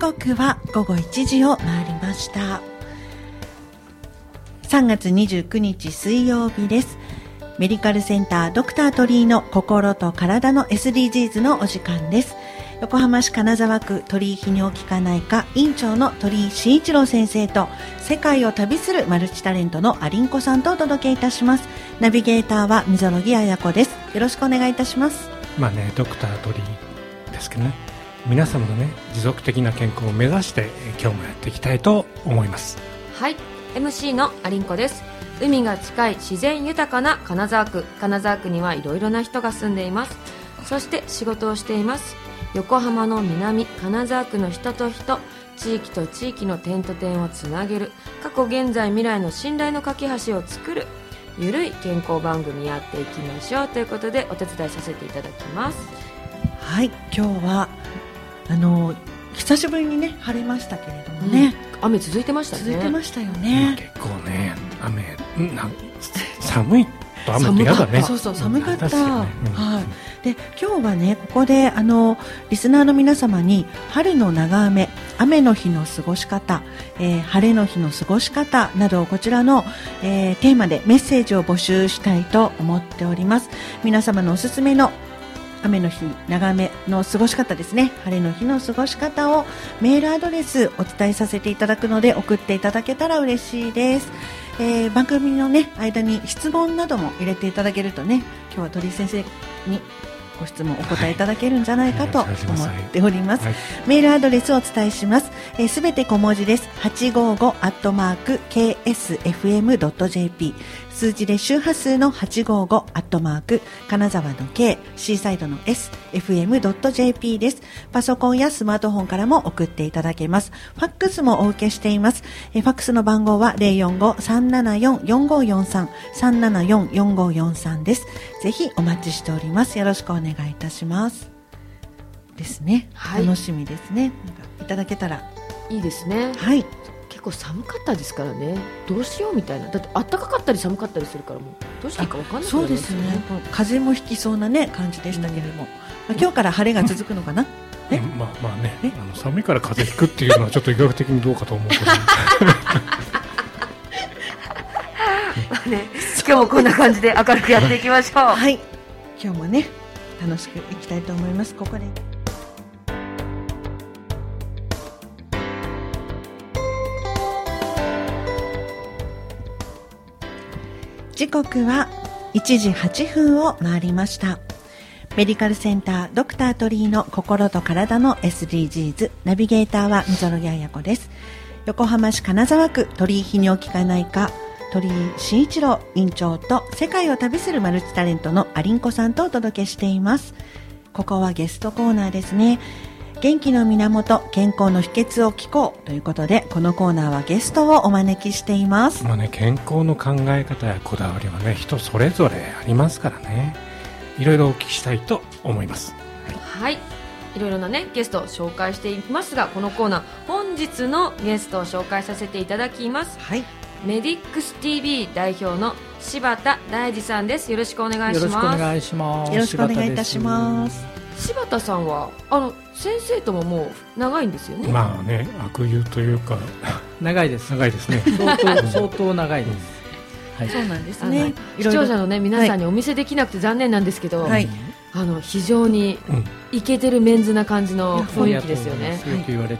刻は午後1時を回りました。3月29日水曜日です。メディカルセンタードクター鳥居の心と体の SDGs のお時間です。横浜市金沢区鳥居泌尿器科内科院長の鳥居慎一郎先生と世界を旅するマルチタレントのアリンコさんとお届けいたします。ナビゲーターは溝呂木彩子です。よろしくお願いいたします。まあねドクター鳥居ですけどね。皆様のね持続的な健康を目指して今日もやっていきたいと思います。はい。MC のアリンコです。海が近い自然豊かな金沢区。金沢区にはいろいろな人が住んでいます。そして仕事をしています。横浜の南金沢区の人と人地域と地域の点と点をつなげる。過去現在未来の信頼の架け橋を作る。ゆるい健康番組やっていきましょう。ということでお手伝いさせていただきます。はい。今日はあの久しぶりにね晴れましたけれどもね、うん、雨続いてましたね。続いてましたよね。結構ね雨な寒いと雨って嫌だね。そうそう寒かった、ね。うん、はい。で今日はねここであのリスナーの皆様に春の長雨雨の日の過ごし方、えー、晴れの日の過ごし方などこちらの、えー、テーマでメッセージを募集したいと思っております。皆様のおすすめの雨の日長めの過ごし方ですね晴れの日の過ごし方をメールアドレスお伝えさせていただくので送っていただけたら嬉しいですえー、番組のね間に質問なども入れていただけるとね今日は鳥居先生にご質問お答えいただけるんじゃないかと思っております。はい、メールアドレスをお伝えします。す、べ、て小文字です。855アットマーク ksfm.jp 数字で周波数の855アットマーク金沢の K シーサイドの S fm.jp です。パソコンやスマートフォンからも送っていただけます。ファックスもお受けしています。えファックスの番号は045-374-4543 374-4543です。ぜひお待ちしております。よろしくお願いいたします。ですね、はい、楽しみですね。いただけたら。いいですね。はい結構寒かったですからね。どうしようみたいな。だって暖かかったり寒かったりするからもう。どうしていいか分かんない、そうですね。風も引きそうなね感じでしたけれども、うん、今日から晴れが続くのかな、うん、まあまあね。あの寒いから風邪ひくっていうのはちょっと医学的にどうかと思うけど。まあね今日もこんな感じで明るくやっていきましょう。はい。今日もね楽しくいきたいと思います。ここで時刻は1時8分を回りました。メディカルセンタードクター鳥居の心と体の SDGs ナビゲーターは溝呂彩子です。横浜市金沢区鳥居泌尿器科内科鳥居慎一郎院長と世界を旅するマルチタレントのアリンコさんとお届けしています。ここはゲストコーナーですね。元気の源健康の秘訣を聞こうということでこのコーナーはゲストをお招きしています。まあね健康の考え方やこだわりはね人それぞれありますからね。いろいろお聞きしたいと思います。はい、い、ろいろなねゲストを紹介していますがこのコーナー本日のゲストを紹介させていただきます。はい。メディックス TV 代表の柴田大二さんです。よろしくお願いします。よろしくお願いします。よろしくお願いいたします柴田さんはあの先生とももう長いんですよね。まあね悪友というか。長いです。長いですね。相当 相当長いです、はい、そうなんですね。視聴者のね皆さんにお見せできなくて残念なんですけど、はい、あの非常にイケてるメンズな感じの雰囲気ですよね。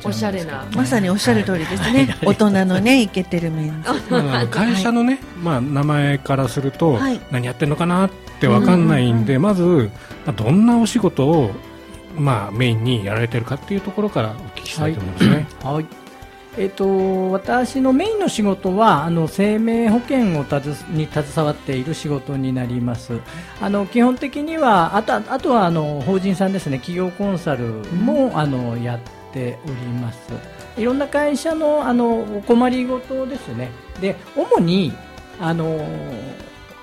おしゃれな。まさにおっしゃる通りですね。大人のねイケてるメンズ。会社のね、まあ名前からすると何やってるのかなってわかんないんで、まずどんなお仕事をまあ、メインにやられてるかっていうところからお聞きしたいと思いますね。はい、はい。えーと、私のメインの仕事はあの生命保険をたずに携わっている仕事になります。あの基本的にはあとあとはあの法人さんですね。企業コンサルも、うん、あのやっております。いろんな会社のあのお困りごとですね。で主にあの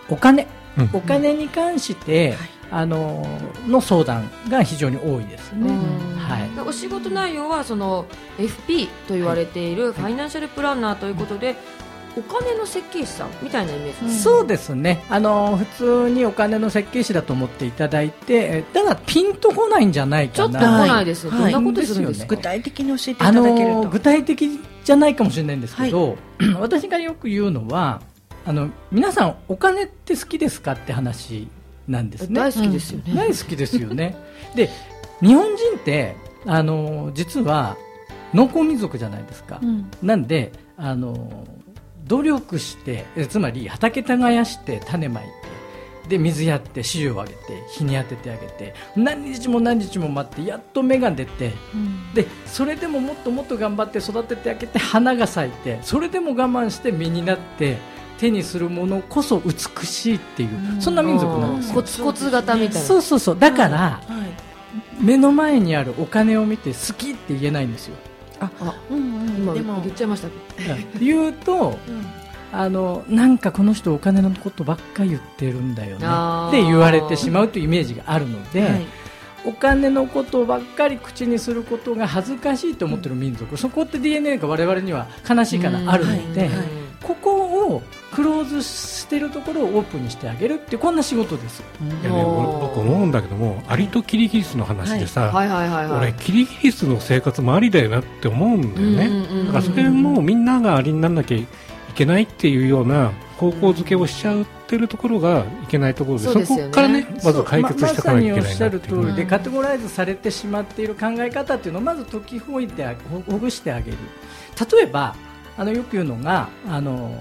お金、うん、お金に関して、うんあのの相談が非常に多いですね。はい、お仕事内容はその FP と言われているファイナンシャルプランナーということで、お金の設計士さんみたいなイメージ、うん、そうですね。あの普通にお金の設計士だと思っていただいてただピンとこないんじゃないかな。ちょっと来ないです、はい、どんなことするんですか、具体的に教えていただけると。具体的じゃないかもしれないんですけど、はい、私がよく言うのはあの皆さんお金って好きですかって話なんですね。大好きですよね、大好きですよね。で日本人ってあの実は農耕民族じゃないですか、うん、なんであの努力してつまり畑耕して種まいてで水やって飼料をあげて日に当ててあげて何日も何日も待ってやっと芽が出て、うん、でそれでももっともっと頑張って育ててあげて花が咲いてそれでも我慢して実になって手にするものこそ美しいっていう、うん、そんな民族なんですよ。コツコツ型みたいな。そうそうそう。だから、目の前にあるお金を見て好きって言えないんですよ。あ、あうんうん、今でも言っちゃいました。言うと、うん、あのなんかこの人お金のことばっかり言ってるんだよねって言われてしまうというイメージがあるので、はい、お金のことばっかり口にすることが恥ずかしいと思ってる民族、うん、そこって DNA が我々には悲しいからあるので、はい。はい、ここをクローズしてるところをオープンにしてあげるってこんな仕事です。いやね、僕思うんだけどもアリとキリギリスの話でさ、はいはいはい。はい、俺キリギリスの生活もありだよなって思うんだよね、うんうんうんうん、だからそれもみんながアリにならなきゃいけないっていうような方向づけをしちゃうってるところがいけないところで、そ、ね、こからねまず解決していかなきゃいけないま、まさにおっしゃる通りで、カテゴライズされてしまっている考え方っていうのをまず解きほいてほぐしてあげる。例えばあのよく言うのがあの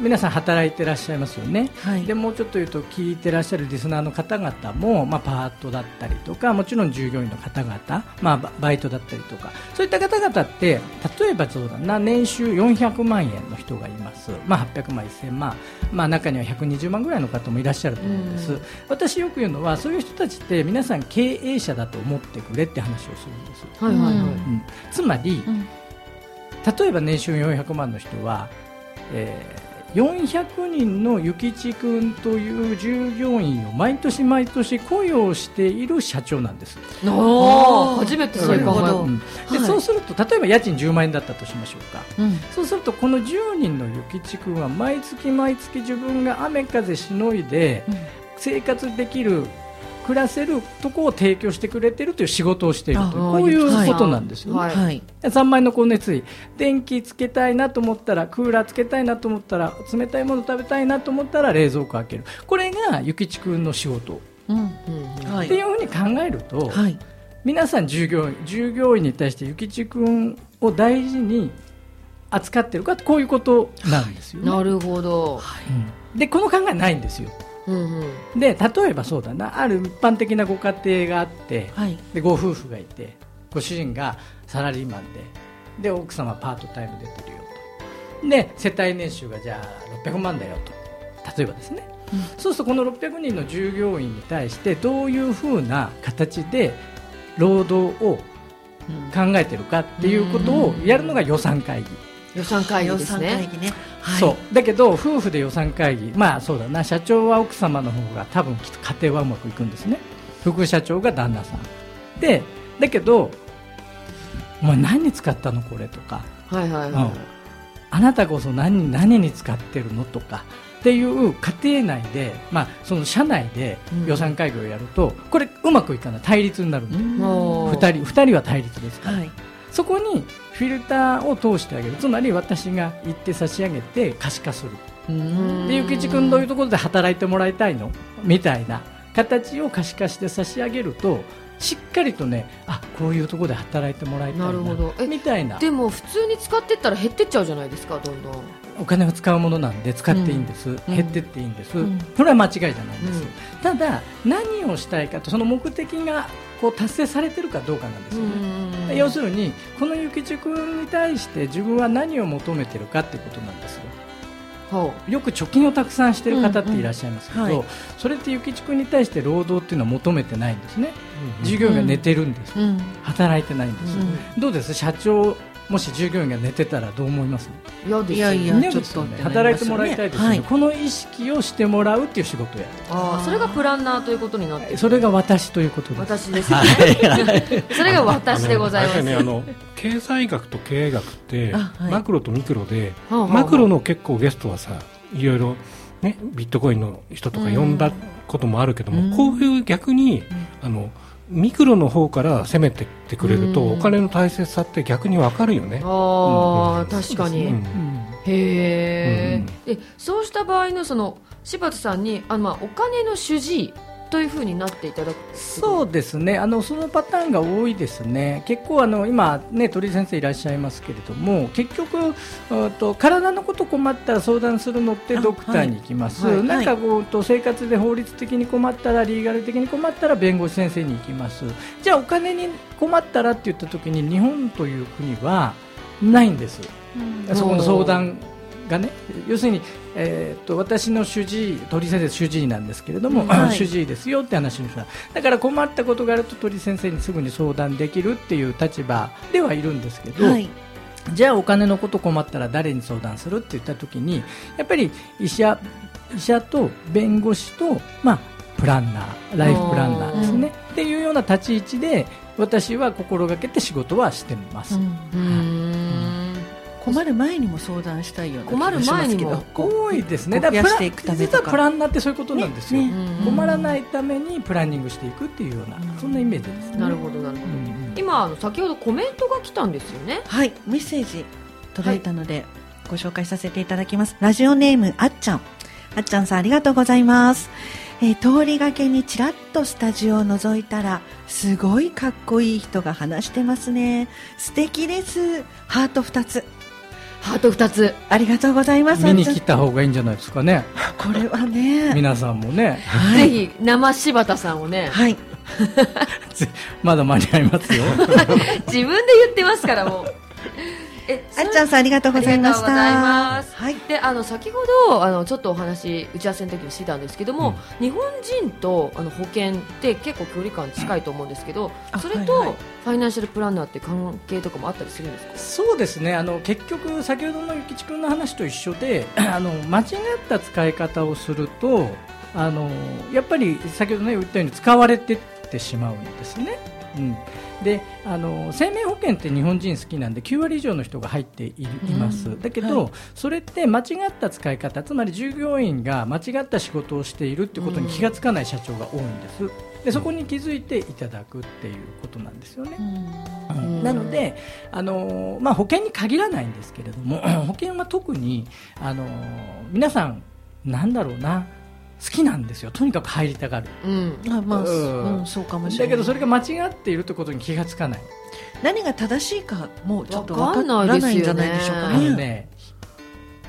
皆さん働いてらっしゃいますよね、はい、でもうちょっと言うと聞いてらっしゃるリスナーの方々も、まあ、パートだったりとかもちろん従業員の方々、まあ、バイトだったりとかそういった方々って例えばそうだな年収400万円の人がいます、まあ、800万、1000万、まあ、中には120万ぐらいの方もいらっしゃると思うんです、私よく言うのはそういう人たちって皆さん経営者だと思ってくれって話をするんです。はいはいはい。うん、つまり、うん、例えば年収400万の人は、えー400人の諭吉君という従業員を毎年毎年雇用している社長なんです。初めてそういうこと、うん、で、はい、そうすると例えば家賃10万円だったとしましょうか、うん、そうするとこの10人の諭吉君は毎月毎月自分が雨風しのいで生活できる暮らせるとこを提供してくれてるという仕事をしているとこういうことなんですよね。はい。はい、3万円の光熱費電気つけたいなと思ったらクーラーつけたいなと思ったら冷たいもの食べたいなと思ったら冷蔵庫開ける。これが諭吉君の仕事、うん。うんはい、っていうふうに考えると、はい、皆さん従業員従業員に対して諭吉君を大事に扱ってるかこういうことなんですよ、ね、なるほど、はい、でこの考えないんですよ。うんうん、で例えばそうだな。ある一般的なご家庭があって、はい、でご夫婦がいてご主人がサラリーマンでで奥様パートタイム出てるよと。で世帯年収がじゃあ600万だよと。例えばですね、うん、そうするとこの600人の従業員に対してどういうふうな形で労働を考えてるかっていうことをやるのが予算会議。予算会議ですね。ね。はい、そう。だけど夫婦で予算会議。まあそうだな。社長は奥様の方が多分きっと家庭はうまくいくんですね。副社長が旦那さん。でだけど「お前何に使ったのこれ」とか、はいはいはい、うん、あなたこそ何何に使ってるの?」とか。っていう家庭内で、まあ、その社内で予算会議をやると、うん、これうまくいかない。対立になるんで、うん、2, 人2人は対立ですから、はい、そこにフィルターを通してあげる。つまり私が行って差し上げて可視化する。でゆきち君どういうところで働いてもらいたいの？みたいな形を可視化して差し上げるとしっかりとねあこういうところで働いてもらいたいななるほど。みたいな。でも普通に使ってったら減ってっちゃうじゃないですかどんどん。お金を使うものなんで使っていいんです、うん、減ってっていいんです、うん、それは間違いじゃないんです、うん、ただ何をしたいかとその目的がこう達成されてるかどうかなんですよね。要するにこの諭吉君に対して自分は何を求めてるかっていうことなんですよ。よく貯金をたくさんしてる方っていらっしゃいますけど、うんうんはい、それって諭吉君に対して労働っていうのは求めてないんですね、うん、従業員が寝てるんです、うん、働いてないんです、どうです？社長もし従業員が寝てたらどう思います？いやいやいや、ね、ちょっと、ね、働いてもらいたいですね、はい、この意識をしてもらうっていう仕事やあそれがプランナーということになってそれが私ということです。私ですね、それが私でございます。ねあの経済学と経営学って、はい、マクロとミクロで、マクロの結構ゲストはさいろいろね、ビットコインの人とか呼んだこともあるけども、うん、こういう逆に、あのミクロの方から攻めてってくれると、お金の大切さって逆に分かるよね。ああ、確かに。へえ、でそうした場合のその柴田さんにあの、まあ、お金の主治医というふうになっていただくそうですね。あのそのパターンが多いですね。結構あの今ね鳥居先生いらっしゃいますけれども結局と体のこと困ったら相談するのってドクターに行きます、はい。はい、なんかこうと生活で法律的に困ったらリーガル的に困ったら弁護士先生に行きます。じゃあお金に困ったらって言った時に日本という国はないんです、うん、そこの相談がね要するにえーと、私の主治医鳥先生主治医なんですけれども、はい、主治医ですよって話にしただから困ったことがあると鳥先生にすぐに相談できるっていう立場ではいるんですけど、はい、じゃあお金のこと困ったら誰に相談するって言った時にやっぱり医者医者と弁護士と、まあ、プランナーライフプランナーですね。っていうような立ち位置で私は心がけて仕事はしてます。うん困る前にも相談したいような困る前にも。多いですね。だから実はプランナーってそういうことなんですよ、ね。ね、困らないためにプランニングしていくっていうような、そんなイメージですね。なるほどなるほど、今あの先ほどコメントが来たんですよね。はい。メッセージ届いたので、はい、ご紹介させていただきます。ラジオネームあっちゃん。あっちゃんさんありがとうございます。えー、通りがけにちらっとスタジオを覗いたらすごいかっこいい人が話してますね。素敵です。ハート2つハート2つ。ありがとうございます。見に来た方がいいんじゃないですかね。これはね。皆さんもね、はい、ぜひ生柴田さんをね。はい。まだ間に合いますよ。自分で言ってますからもうえあっちゃんさんありがとうございました。はい。で、あの先ほどあのちょっとお話打ち合わせの時にしてたんですけども、うん、日本人とあの保険って結構距離感近いと思うんですけど、うん、それとファイナンシャルプランナーって関係とかもあったりするんですか？そうですね。あの結局先ほどのゆきちくんの話と一緒で、あの間違った使い方をすると、あのやっぱり先ほどね言ったように使われてってしまうんですね。うん。であの生命保険って日本人好きなんで9割以上の人が入っています、うん、だけど、はい、それって間違った使い方つまり従業員が間違った仕事をしているってことに気がつかない社長が多いんです。でそこに気づいていただくっていうことなんですよね。うん、なのであの、まあ、保険に限らないんですけれども保険は特にあの皆さんなんだろうな好きなんですよ。とにかく入りたがる、うん、あまあ、うん、そうかもしれない。だけどそれが間違っているということに気がつかない。何が正しいかもうちょっと分からないんじゃないでしょうかね。ね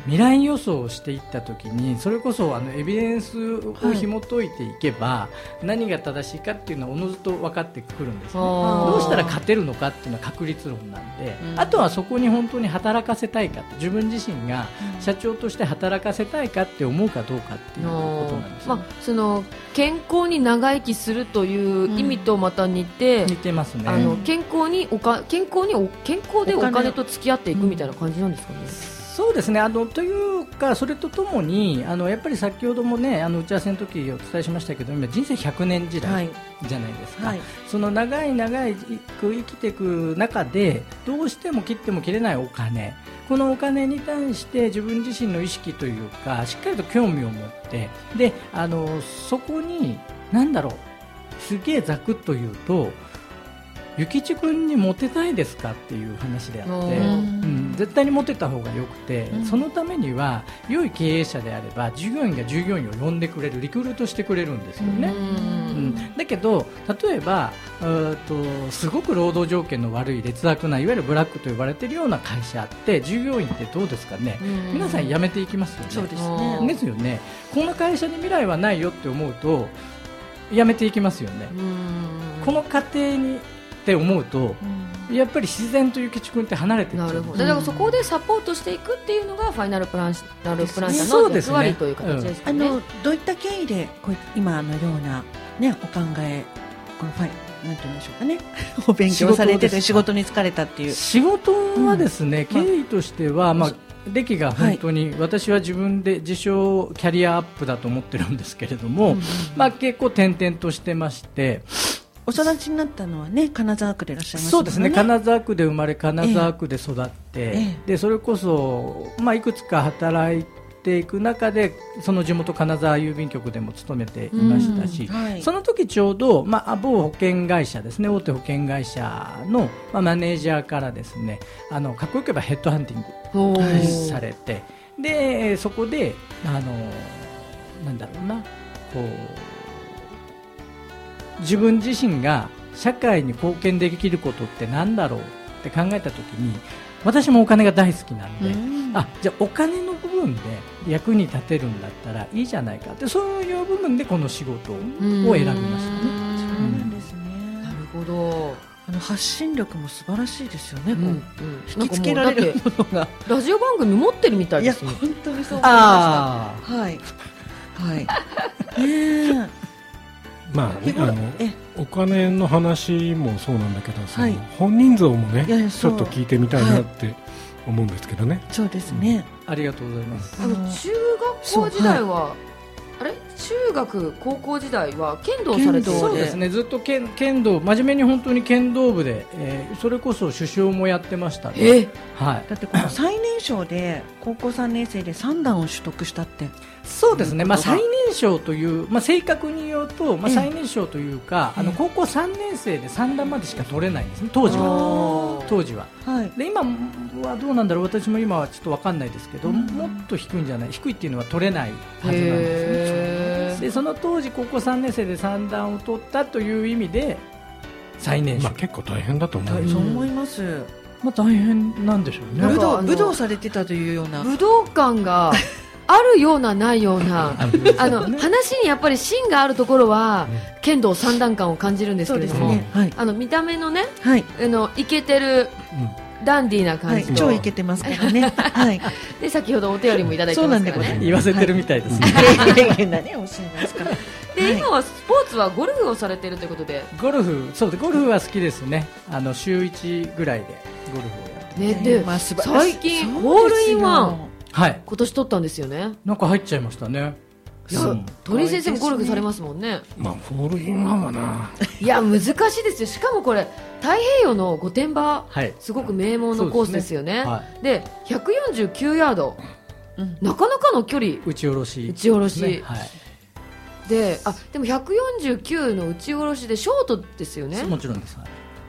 未来予想をしていった時にそれこそあのエビデンスを紐解いていけば、はい、何が正しいかっていうのはおのずと分かってくるんですね。どうしたら勝てるのかっていうのは確率論なんで、うん、あとはそこに本当に働かせたいか自分自身が社長として働かせたいかって思うかどうかっていうことなんです、ね、まあ、その健康に長生きするという意味とまた似て、うん、似てますね。あの健康におか健康にお健康でお金と付き合っていくみたいな感じなんですかね。そうですね。あのというか、それとともにあのやっぱり先ほどもねあの打ち合わせの時お伝えしましたけど今、人生100年時代じゃないですか、はい。はい、その長い長い生きていく中でどうしても切っても切れないお金。このお金に対して自分自身の意識というかしっかりと興味を持ってであのそこに何だろうすげえざくっと言うと諭吉君にモテたいですかっていう話であって、うん、絶対にモテた方がよくて、うん、そのためには良い経営者であれば従業員が従業員を呼んでくれるリクルートしてくれるんですよね、うん、だけど例えばとすごく労働条件の悪い劣悪ないわゆるブラックと呼ばれているような会社って従業員ってどうですかね。皆さん辞めていきますよね。そうですね。ですよね。この会社に未来はないよって思うと辞めていきますよね。この過程にって思うと、うん、やっぱり自然とゆきち君って離れてなるほど。だからそこでサポートしていくっていうのがファイナルプランナルプラン者の役割という形ですね、あのどういった経緯でこう今のような、ね、お考えこのファイなんて言うんでしょうかね。お勉強されてて仕事に疲れたっていう。仕事はですね、うん、経緯としては、まあ、歴が本当に、はい、私は自分で自称キャリアアップだと思ってるんですけれども、うん、まあ、結構転々としてましてお育ちになったのはね金沢区でいらっしゃいます、ね、そうですね。金沢区で生まれ金沢区で育って、ええ、でそれこそ、まあ、いくつか働いていく中でその地元金沢郵便局でも勤めていましたし、はい、その時ちょうど、まあ、某保険会社ですね大手保険会社の、まあ、マネージャーからですねあのかっこよく言えばヘッドハンティングされてでそこであのなんだろうなこう自分自身が社会に貢献できることって何だろうって考えた時に私もお金が大好きなんで、うん、あじゃあお金の部分で役に立てるんだったらいいじゃないかってそういう部分でこの仕事を選びましたね。そうなんですねなるほどあの発信力も素晴らしいですよね。うん、うん、引きつけられるものがラジオ番組持ってるみたいですね。本当にそう思いました。はいはい。えまあ、ね、あのお金の話もそうなんだけど、はい、本人像もねちょっと聞いてみたいなって思うんですけどね。そうですね、うん、ありがとうございます。あの中学校時代は、あれ？中学高校時代は剣道されてそうですね。ずっと剣剣道真面目に本当に剣道部で、えー、それこそ首相もやってましたね、えー、はい、だってこの最年少で高校3年生で3段を取得したってそうですね、まあ、最年少という、まあ、正確に言うと、まあ、最年少というか、あの高校3年生で3段までしか取れないんですね、当時は。当時は、はい、で今はどうなんだろう、私も今はちょっと分かんないですけど、うん、もっと低いんじゃない、低いっていうのは取れないはずなんですね。でその当時、高校3年生で3段を取ったという意味で、最年少、まあ、結構大変だと思う、そう思います。まあ、大変なんでしょうね。武道武道されてたというような。武道館があるようなないようなあの話にやっぱり芯があるところは剣道三段感を感じるんですけれども、ね。はい、あの見た目のね、はい、あのイケてる、ダンディーな感じ、はい、超イケてますからね。はい。で先ほどお手寄りもいただいてますからね。言わせてるみたいですね。で、今はスポーツはゴルフをされているということで。ゴルフそうでゴルフは好きですね。あの週一ぐらいでゴルフをやって。ねで、まあ、最近ホールインワンはい今年取ったんですよねなんか入っちゃいましたねいや、鳥居先生もゴルフされますもんね。まあ、ホールインワンはな。いや、難しいですよ。しかもこれ、太平洋の御殿場、はい、すごく名門のコースですよね。で、ねはい、149ヤード、うん、なかなかの距離。打ち下ろし。打ち下ろし。ねはい、で、あ、でも149の打ち下ろしでショートですよね。もちろんです。はい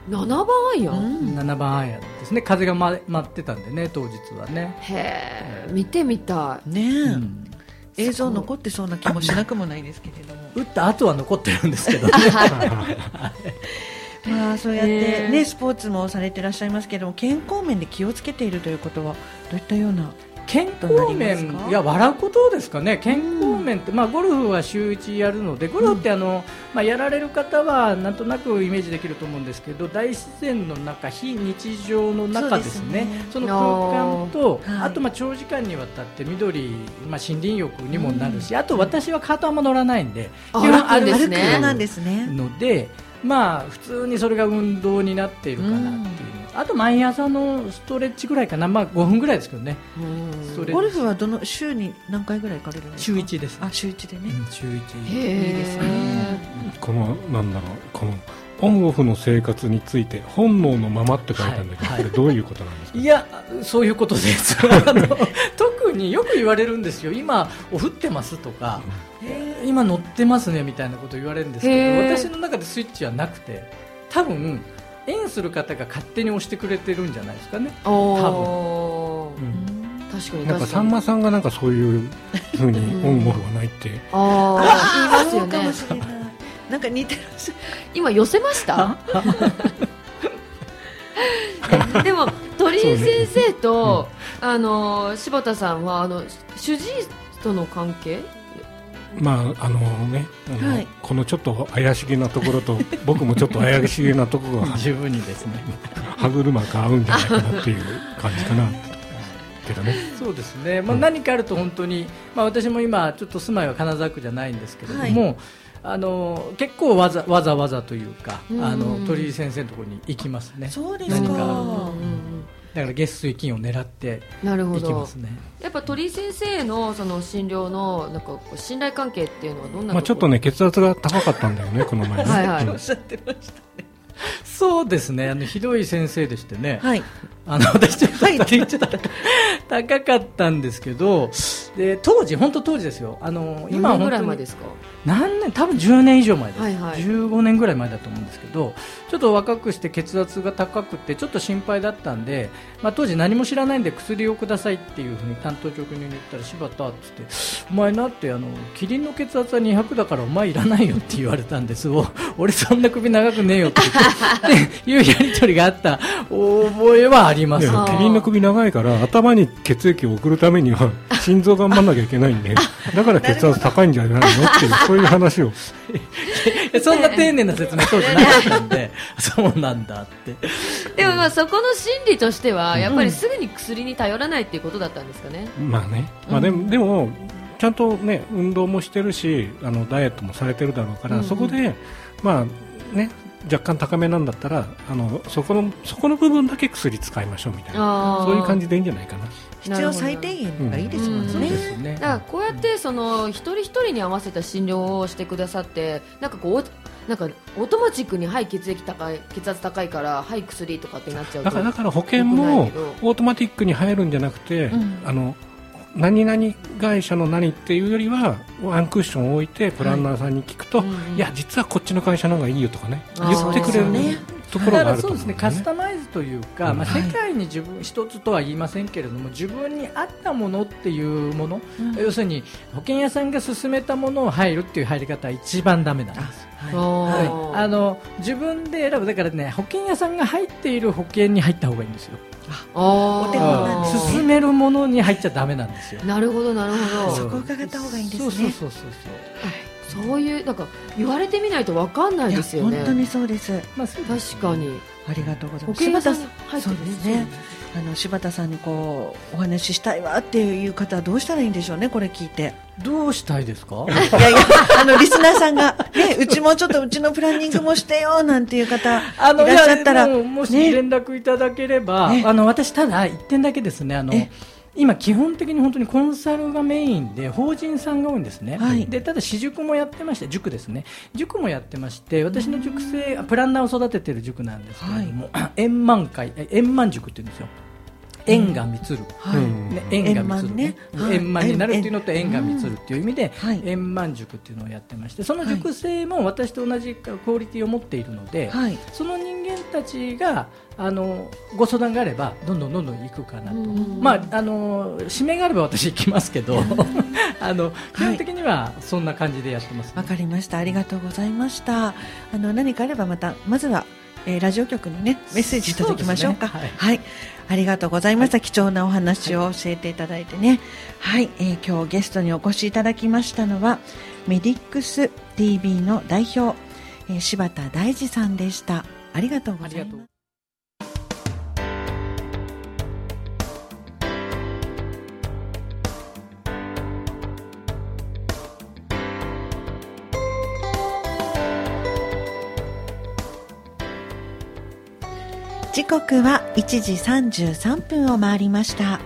7番アイアン、うん、7番アイアンですね。風が、ま、待ってたんでね当日はね。へえ見てみたい。ねえ、うん、映像残ってそうな気もしなくもないですけれども。打った後は残ってるんですけどね。まあそうやってねスポーツもされていらっしゃいますけれども健康面で気をつけているということはどういったような健康面いや笑うことですかね。健康面って、まあ、ゴルフは週1やるのでゴルフってあの、まあ、やられる方はなんとなくイメージできると思うんですけど大自然の中非日常の中ですね。その空間と、あとまあ長時間にわたって緑、まあ、森林浴にもなるし、あと私はカートあんま乗らないんで基本歩くなんですね。のでまあ普通にそれが運動になっているかなっていう、あと毎朝のストレッチぐらいかな、まあ、5分ぐらいですけどね。ゴルフはどの週に何回ぐらい行かれるんですか？週1です。あ週1でね、うん、週1いいですね。このなんだろうこのオンオフの生活について本能のままって書いたんだけど、はい、これどういうことなんですか？い。やそういうことです。特によく言われるんですよ。今お降ってますとか、今乗ってますねみたいなこと言われるんですけど私の中でスイッチはなくて多分縁する方が勝手に押してくれてるんじゃないですかね。多分、うん、確かになんかさんまさんがなんかそういうふうにオンオフはないって。ああ言いますよね。なんか似てる今寄せました？でも鳥居先生と、ね。うん、あの柴田さんはあの主治医との関係？まああのねあの、はい、このちょっと怪しげなところと 僕もちょっと怪しげなところが十分にですね。歯車が合うんじゃないかなっていう感じかな。けどね、そうですね、まあ、何かあると本当に、まあ、私も今、ちょっと住まいは金沢区じゃないんですけれども、はい。あの結構わざわざわざというか、あの鳥居先生のところに行きますね。そうですか。だから月水金を狙ってなるほど、ね、やっぱ鳥居先生のその診療のなんか信頼関係っていうのはどんなまあちょっとね血圧が高かったんだよね この前ね。はい、はい、おっしゃってましたね。そうですね。あのひどい先生でしてね、はい、あの私ちょっと、はい、高かったんですけどで当時本当当時ですよ。あの今は本当にですか？何年？多分10年以上前です、はいはい、15年ぐらい前だと思うんですけどちょっと若くして血圧が高くてちょっと心配だったんで、まあ、当時何も知らないんで薬をくださいっていうふうに担当直入に言ったら柴田っつってお前なってあのキリンの血圧は200だからお前いらないよって言われたんです。俺そんな首長くねえよって言っていうやり取りがあった。覚えはあります。キリンの首長いから頭に血液を送るためには心臓頑張んなきゃいけないんでだから血圧高いんじゃないのっていう そういう話を。そんな丁寧な説明当時なかったんで そうなんだって。でもまあそこの心理としてはやっぱりすぐに薬に頼らないっていうことだったんですかね、うん、まあね、まあでも、でもちゃんとね運動もしてるしあのダイエットもされてるだろうから、うんうん、そこでまあね若干高めなんだったらあのそこのそこの部分だけ薬使いましょうみたいな。そういう感じでいいんじゃないかな。必要最低限がいいですもんね,、うん、ね。だからこうやってその一人一人に合わせた診療をしてくださってなんかこうなんかオートマチックにはい血液高い血圧高いからはい薬とかってなっちゃうだからだから保険もオートマティックに入るんじゃなくて、うん、あの何々会社の何っていうよりはワンクッションを置いてプランナーさんに聞くと、はい、いや実はこっちの会社の方がいいよとかね言ってくれる、ね、ところがあるとですねカスタマイズというか、うん、まあ、世界に自分一つとは言いませんけれども自分に合ったものっていうもの、うん、要するに保険屋さんが勧めたものを入るっていう入り方は一番だめなんです。はい、あの自分で選ぶだからね保険屋さんが入っている保険に入った方がいいんですよ。お手本なんですね。進めるものに入っちゃダメなんですよ。なるほどなるほど。そこを伺った方がいいんですね。そうそうそうそう。そういうなんか言われてみないとわかんないですよね。本当にそうです。まあ確かに。ありがとうございます。柴田さん、はい、そうですね。あの柴田さんにこうお話ししたいわっていう方はどうしたらいいんでしょうねこれ聞いて。どうしたいですか？いやいやあのリスナーさんがねうちもちょっとうちのプランニングもしてよなんていう方いらっしゃったら、もし連絡いただければ、ね、あの私ただ一点だけですねあの。今、基本的に本当にコンサルがメインで法人さんが多いんですね、はい、でただ私塾もやってまして塾ですね。塾もやってまして私の塾生プランナーを育てている塾なんですけれども、はい、円満会円満塾って言うんですよ縁が満る、ね、縁が満る、ね、円満になるっていうのと縁が満るっていう意味で、円満塾っていうのをやってましてその塾生も私と同じクオリティを持っているので、その人間たちがあのご相談があればどんどんどんどん行くかなと、まああの指名があれば私行きますけど あの基本的にはそんな感じでやってます、わ、ね、かりました。ありがとうございました。あの何かあればまたまずはえー、ラジオ局にねメッセージいただきましょうか、ねはい、はい、ありがとうございました、はい、貴重なお話を教えていただいてね。はい、えー、今日ゲストにお越しいただきましたのはメディックス TV の代表、えー、柴田大二さんでした。ありがとうございます時刻は1時33分を回りました。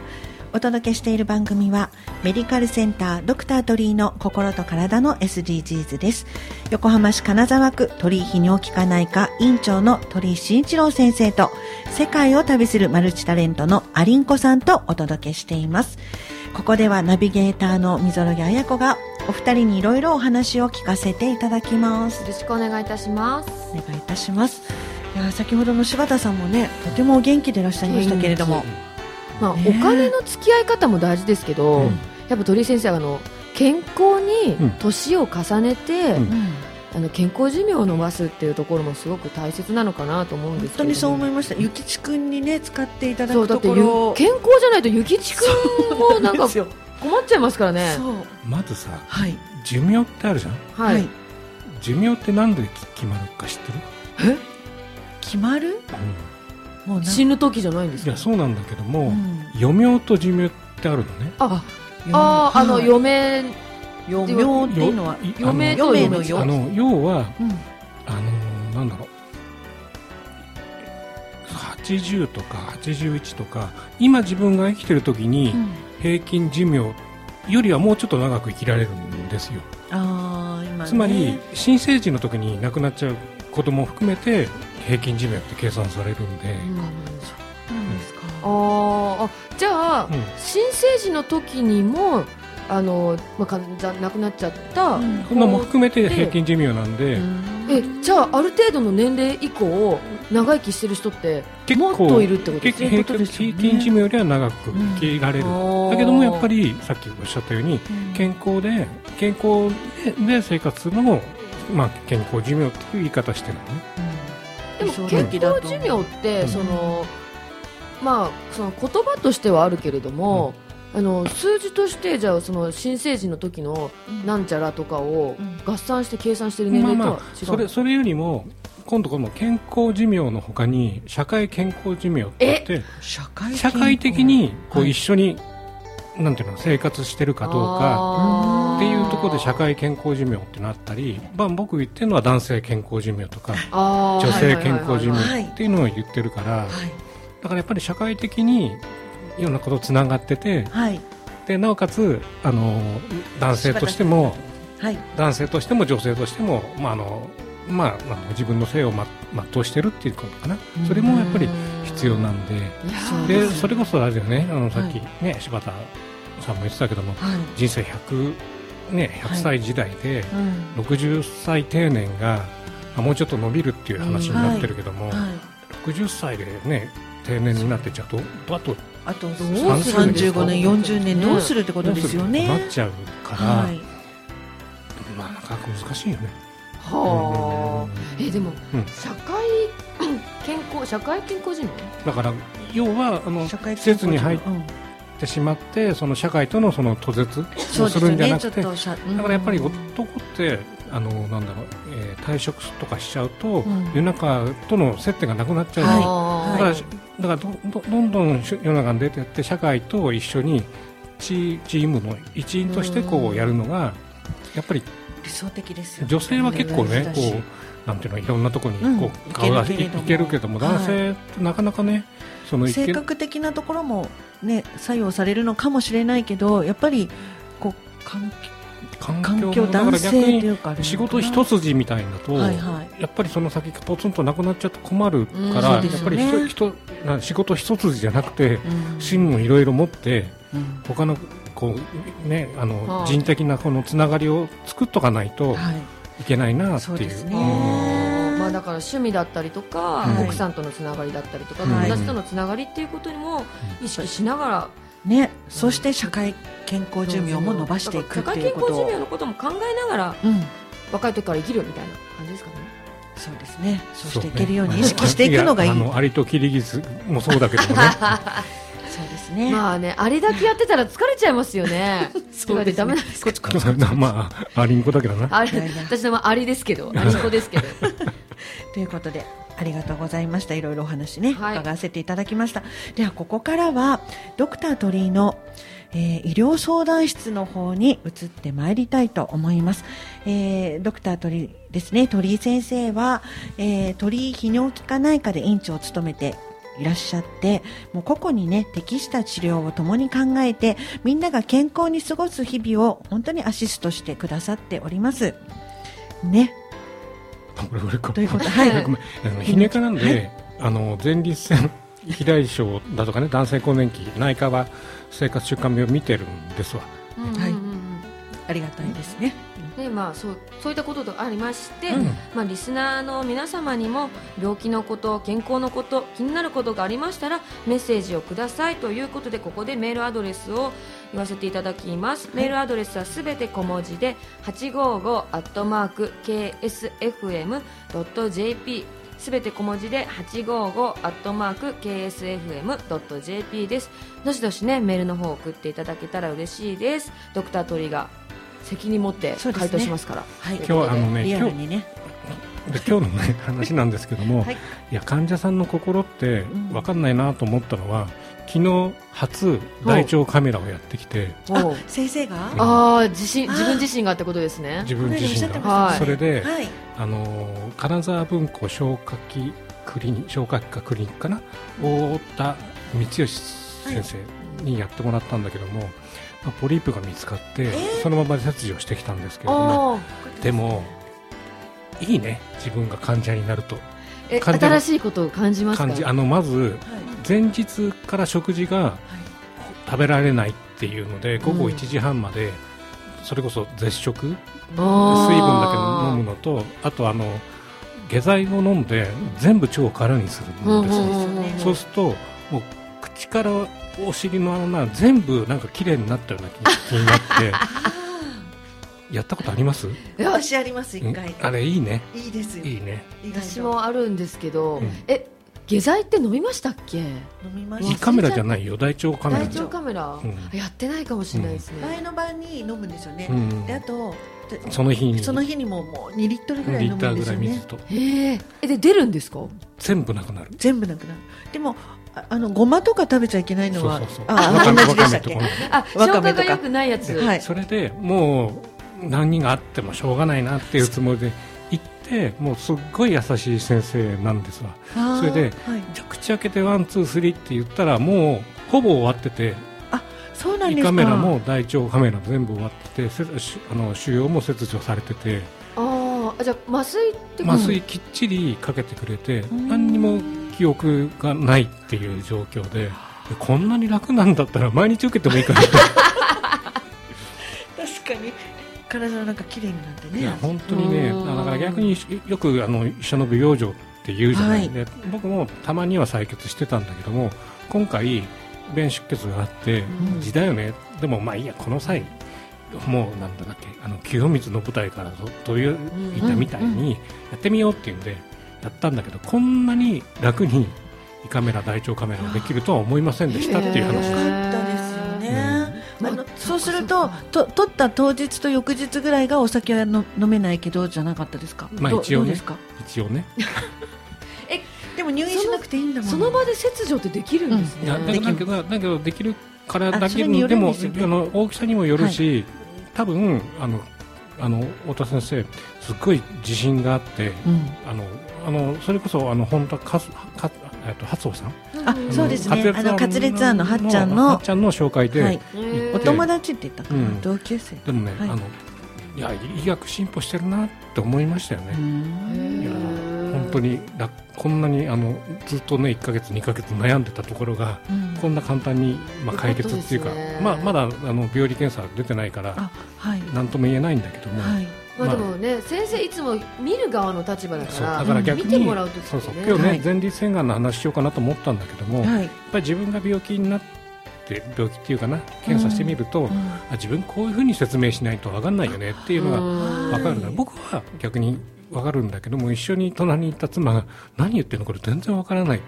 お届けしている番組はメディカルセンタードクター鳥居の心と体の SDGs です。横浜市金沢区鳥居泌尿器科内科院長の鳥居慎一郎先生と世界を旅するマルチタレントのアリンコさんとお届けしています。ここではナビゲーターの溝呂彩子がお二人にいろいろお話を聞かせていただきます。よろしくお願いいたします。お願いいたしますいや先ほどの柴田さんもねとても元気でいらっしゃいましたけれども、まあ、お金の付き合い方も大事ですけど、うん、やっぱ鳥居先生あの健康に年を重ねて、うん、あの健康寿命を伸ばすっていうところもすごく大切なのかなと思うんです本当にそう思いました。諭吉君にね使っていただくところ。健康じゃないと諭吉君もなんか 困っちゃいますからね。まずさ、はい、寿命ってあるじゃん、はい、寿命ってなんで決まるか知ってる？え？決まる、うん、もう死ぬ時じゃないんですか？いやそうなんだけども、うん、余命と寿命ってあるのね。あああの余命。余命っていうのは余命と余命の余あの要は、うん。あのなんだろう。80とか81とか今自分が生きてる時にうん。平均寿命よりはもうちょっと長く生きられるんですよ、ああ今ね。つまり新生児の時に亡くなっちゃう子供を含めて平均寿命って計算されるんで、うん。なんですか。あじゃあ、うん。新生児の時にもあの、まあ、患者亡くなっちゃった、うん。なも含めて平均寿命なんで、えじゃあある程度の年齢以降長生きしてる人って結構もっといるってことですね。平均平均寿命よりは長く生きられる、だけどもやっぱりさっきおっしゃったように健康で健康でで生活するのも、まあ、健康寿命っていう言い方してるのね健康寿命って、うん。そのまあその言葉としてはあるけれども、あの数字としてじゃあその新生児の時のなんちゃらとかをうん。合算して計算してる年齢とはまあま違う、あそれそれよりも今度この健康寿命の他に社会健康寿命って言って社会的にこはい。う一緒に、なんていうの生活してるかどうかっていうところで社会健康寿命ってなったり、まあ、僕言ってるのは男性健康寿命とか女性健康寿命っていうのを言ってるからはい。だからやっぱり社会的にいろんなことつながっててはい。でなおかつあの男性としてもはい。男性としても女性としても、まああのまあ、あの自分の性を、ま、全うしてるっていうことかな。それもやっぱり必要なんで。でそれこそあれだよね。あのさっきはね、柴田さんも言ってたけどもはい。人生100、ね、100歳時代でうん。60歳定年があもうちょっと伸びるっていう話になってるけども、はい。60歳でね定年になってっちゃうとあとあとうするんですか？35年40年どうするってことですよね。なっちゃうから、はい。まあなかなか難しいよね。はあ。えでも、うん。社会 健康社会健康寿命だから要はあの社会施設に入っうんてしまってその社会とのその途絶をするんじゃなくてちょっとしゃだからやっぱりうん男ってあのなんだろう、えー退職とかしちゃうと、ん。世の中との接点がなくなっちゃう、はい。だから、だからどどどんどんし世の中に出てって社会と一緒にチチームの一員としてこうやるのがやっぱり理想的ですよ女性は結構ねこうなんていうのいろんなところうんにこう顔出しいけるけれども。男性ってなかなかねその性格的なところもね作用されるのかもしれないけどやっぱりこう環環環境だから。逆に仕事一筋みたいだと、はいはい。やっぱりその先ポツンとなくなっちゃって困るうんから、そうですよやっぱりね人人な仕事一筋じゃなくてうん。芯もいろいろ持ってうん。他のこうねあの、はあ人的なこのつながりを作っとかないとはい。いけないなっていう。そうですね。うん。まあ、だから趣味だったりとか、はい奥さんとのつながりだったりとか、はい。友達とのつながりっていうことにも意識しながら、ね。そして社会健康寿命も伸ばしていくだからっていうことを。社会健康寿命のことも考えながらうん。若い時から生きるみたいな感じですかね。そうですね。そうしていね。けるように意識していくのがいい。やあのアリとキリギスもそうだけどもね ですね。まあねあれだけやってたら疲れちゃいますよね。そうですね。ダメなんですか？まあアリンコだけどな。あれ私のアリですけどアリンコですけど。ということでありがとうございました。いろいろお話ね、はい。伺わせていただきました。ではここからはドクター鳥居の、えー医療相談室の方に移ってまいりたいと思います、えードクター鳥居ですね。鳥居先生は、えー鳥居泌尿器科内科で院長を務めていらっしゃってもう個々にね適した治療を共に考えてみんなが健康に過ごす日々を本当にアシストしてくださっております。ね。ということはい。ごめん。あのひねかなんで、あの前立腺肥大症だとかね男性更年期内科は生活習慣病を見てるんですわ。はい。ありがたいですね、でまあ、そうそういったことがありまして、うん。まあ、リスナーの皆様にも病気のこと健康のこと気になることがありましたらメッセージをくださいということでここでメールアドレスを言わせていただきます、メールアドレスはすべて小文字で 855-ksfm.jp すべて小文字で 855-ksfm.jp です。どしどしねメールの方を送っていただけたら嬉しいです。ドクタートリが責任持って回答しますから。はい。今日はあのねリア今日ルにね。で今日の、ね、話なんですけども、はい。い、や患者さんの心ってん。分かんないなと思ったのは、昨日初大腸カメラをやってきて先生が？ああ自信自分自身がってことですね。自分自身が、それで、はい、あの金沢文庫消化器クリニ消化器科クリニックかな？太田光義先生にやってもらったんだけども、ポリープが見つかって、えー、そのまま切除してきたんですけれどもでもいいね自分が患者になると。新しいことを感じますかあのまず、前日から食事が食べられないっていうので、午後1時半まで、それこそ絶食水分だけ飲むのとあとあの下剤を飲んで全部腸を空にするんですそうするともう口からお尻の穴全部なんか綺麗になったような気になって。やったことあります？私あります一回。あれいいね。いいですいいね。私もあるんですけど、うん、え下剤って飲みましたっけ？飲みました。胃カメラじゃないよ。大腸カメラ大腸カメラ、うん、やってないかもしれないですね、前の晩に飲むんですよね、うん、であとその日に。その日にももう2リットルぐらい飲むんですよね。へえで出るんですか？全部なくなる。全部なくなる。でもあのごまとか食べちゃいけないのはそうそうそう。あ同じでしたっけあ消化が良くないやつ、はい、それでもう何があってもしょうがないなっていうつもりで行ってもうすっごい優しい先生なんですわ。それで、はい、じゃ口開けてワンツースリーって言ったらもうほぼ終わっててあそうなんですか。カメラも大腸カメラも全部終わっててあの腫瘍も切除されてて。ああじゃあ麻酔って麻酔きっちりかけてくれて何にも記憶がないっていう状況でこんなに楽なんだったら毎日受けてもいいかな 確かに。体の中綺麗になってね。いや本当にねだから逆によくあの医者の舞養生って言うじゃない、はい、で僕もたまには採血してたんだけども今回便出血があって、うん、時だよね。でもまあいいやこの際もうなんだっけあの清水の舞台からといういたみたいにやってみようっていうんで、やったんだけどこんなに楽に胃カメラ大腸カメラができるとは思いませんでしたっていう話。です。ですよね、あのそうするとと取った当日と翌日ぐらいがお酒はの飲めないけどじゃなかったですか、まあ、一応ね。一応ね。えでも入院しなくていいんだもんその場で切除ってできるんですね、うん、だけどだけどできるからだけでもでもあの大きさにもよるし、はい、多分あのあの太田先生すっごい自信があって、うん、あのあのそれこそあの本田かかえっと初尾さん？あそうですね。あのカツレツ案のはっちゃんのはっちゃんの紹介で、はい、お友達って言ったかな、うん、同級生。でもね、はい、あのいや医学進歩してるなって思いましたよね。いや本当にこんなにあのずっとね1か月2か月悩んでたところが、うん、こんな簡単に、まあ、解決っていうか、ね、まあ、まだあの病理検査出てないから、はい、なんとも言えないんだけども、はい。まあ、でもね、先生いつも見る側の立場だからだから逆に見てもらうと、ね、そうそう今日ね、はい、前立腺がんの話しようかなと思ったんだけども、はい、やっぱり自分が病気になって病気っていうかな検査してみると、うん。うん、あ自分こういうふうに説明しないと分かんないよねっていうのが分かるから僕は逆に分かるんだけども一緒に隣にいた妻が何言ってるのこれ全然分からない。っ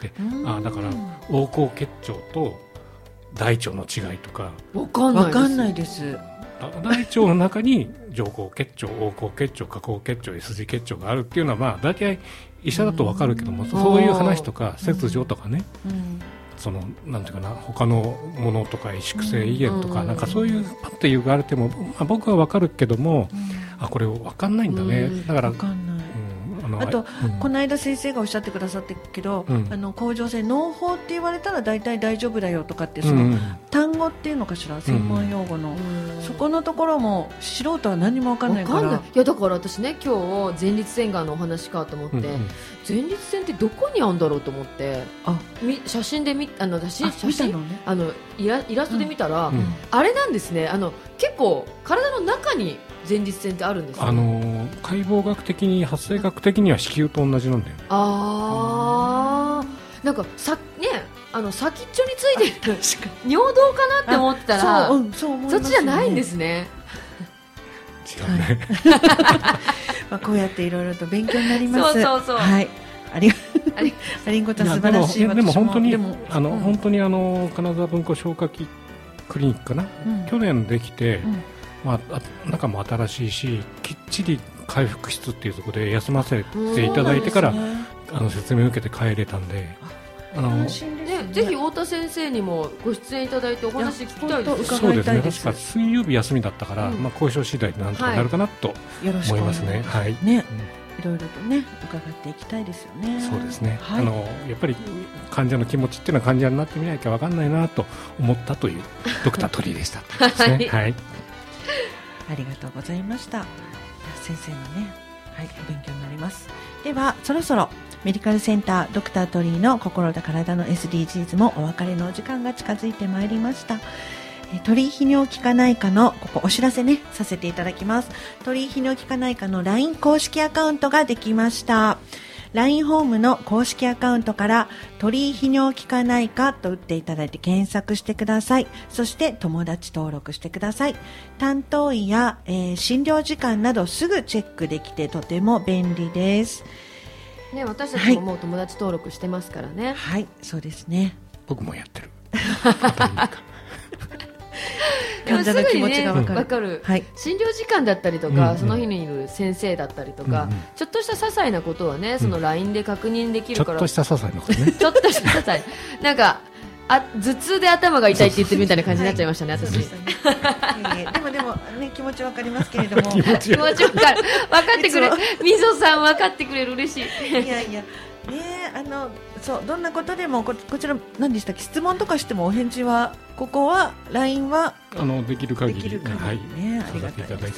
てあだから横行結腸と大腸の違いとか。分かんないです。大腸の中に上行結腸横行結腸下行結腸 S 字結腸があるっていうのはまあ大体医者だと分かるけども、そういう話とか切除とかね、そのなんていうかな他のものとか萎縮性胃炎とか、なんかそういうパッて言われても、まあ、僕は分かるけども、あこれ分かんないんだね、だからあと、うん、この間先生がおっしゃってくださってけど、うん、あの甲状腺脳胞って言われたら大体大丈夫だよとかってその、単語っていうのかしら？専門用語の、そこのところも素人は何も分かんないから。い。やだから私ね今日前立腺がんのお話かと思って、うんうん、前立腺ってどこにあるんだろうと思ってあ。み写真で見あの写真写真、ね、あのイライラストで見たら、うん、あれなんですね。あの結構体の中に前立腺ってあるんですあの解剖学的に発生学的には子宮と同じなんだよね。ああなんかさねあの先っちょについてる尿道かなって思ってたらそう、うん、そう、ね、そっちじゃないんですね。違うね、まあこうやっていろいろと勉強になります。そうそうそう。はい。ありあり。ありんこちゃん素晴らしいでも本当にあの、うん、本当にあの金沢文庫消化器クリニックかな、うん、去年できて、うんまあ、中も新しいしきっちり回復室っていうところで休ませていただいてから、ね、あの説明を受けて帰れたんで。あのね、ぜひ太田先生にもご出演いただいてお話聞きたいですそうですね。確か水曜日休みだったから、うん、まあ交渉次第でなんとかなるかなと思いますね。はい。ね、いろいろとね伺っていきたいですよね。そうですね。はい、あのやっぱり患者の気持ちっていうのは患者になってみなきゃわかんないなと思ったというドクタートリーでした。はい、はい。ありがとうございました。先生のね、はい、勉強になります。ではそろそろメディカルセンタードクタートリーの心と体の SDGs もお別れのお時間が近づいてまいりました。鳥居泌尿器科内科のここお知らせねさせていただきます鳥居泌尿器科内科の LINE 公式アカウントができました LINE ホームの公式アカウントから鳥居泌尿器科内科と打っていただいて検索してくださいそして友達登録してください担当医や、えー、診療時間などすぐチェックできてとても便利ですね、私たちももう友達登録してますからね。はい、そうですね。僕もやってる。患者の気持ちが分かる,、かる。はい、診療時間だったりとか、うんうん、その日にいる先生だったりとか、うんうん、ちょっとした些細なことはねその LINE で確認できるから、ちょっとした些細なことね。ちょっとした些細。なんかあ頭痛で頭が痛いって言ってるみたいな感じになっちゃいましたね、私。でもでもね気持ちわかりますけれども。気持ちわかる。分かってくれみぞさん分かってくれる嬉しい。いやいや。ねあのそうどんなことでもここちら何でしたっけ？質問とかしてもお返事はここは LINE はあのできる限りできる限り、はい、ねありがたいいただい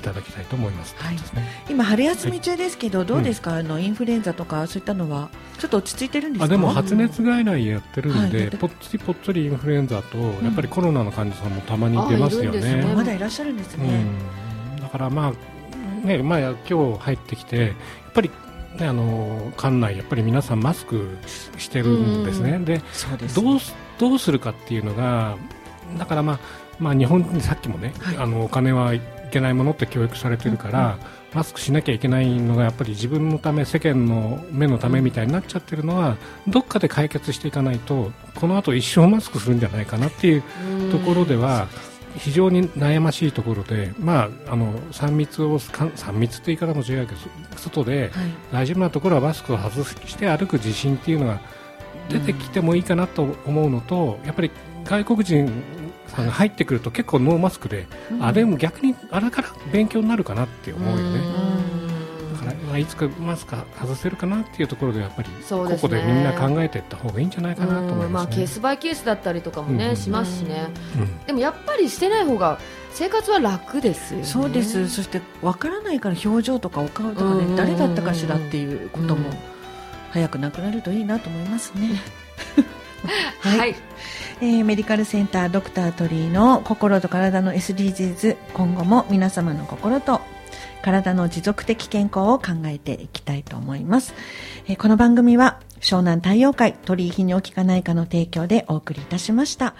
ただきたいと思います。はい、ね、今春休み中ですけど、どうですか、あのインフルエンザとかそういったのはちょっと落ち着いてるんですか？あでも発熱外来やってるんで、ぽっつりぽっつりインフルエンザと、やっぱりコロナの患者さんもたまに出ますよね。まだいらっしゃるんですね。だからまあねまあ今日入ってきてやっぱりね、あの館内、やっぱり皆さんマスクしてるんですね、でどうどうするかっていうのが、だから、まあまあ、日本にさっきもね、はい、あのお金はいけないものって教育されてるから、うん、マスクしなきゃいけないのがやっぱり自分のため、世間の目のためみたいになっちゃってるのは、どっかで解決していかないと、この後一生マスクするんじゃないかなっていうところでは。非常に悩ましいところで、まあ、あの3密を3密って言い方も違うけど外で大丈夫なところはマスクを外して歩く自信っていうのが出てきてもいいかなと思うのと、やっぱり外国人さんが入ってくると結構ノーマスクで、あれも逆にあれから勉強になるかなって思うよね。まあ、いつかマスク外せるかなっていうところでやっぱり、ここでみんな考えていった方がいいんじゃないかなと思います、ね、まあ、ケースバイケースだったりとかもね、うん、しますしね、うん、でもやっぱりしてない方が生活は楽ですよね。そうです。そしてわからないから表情とかお顔とかね、誰だったかしらっていうことも早くなくなるといいなと思いますね。はい、はい、えー、メディカルセンタードクタートリーの心と体の SDGs 今後も皆様の心と体の持続的健康を考えていきたいと思います。え、この番組は湘南太陽会鳥居泌尿器科内科の提供でお送りいたしました。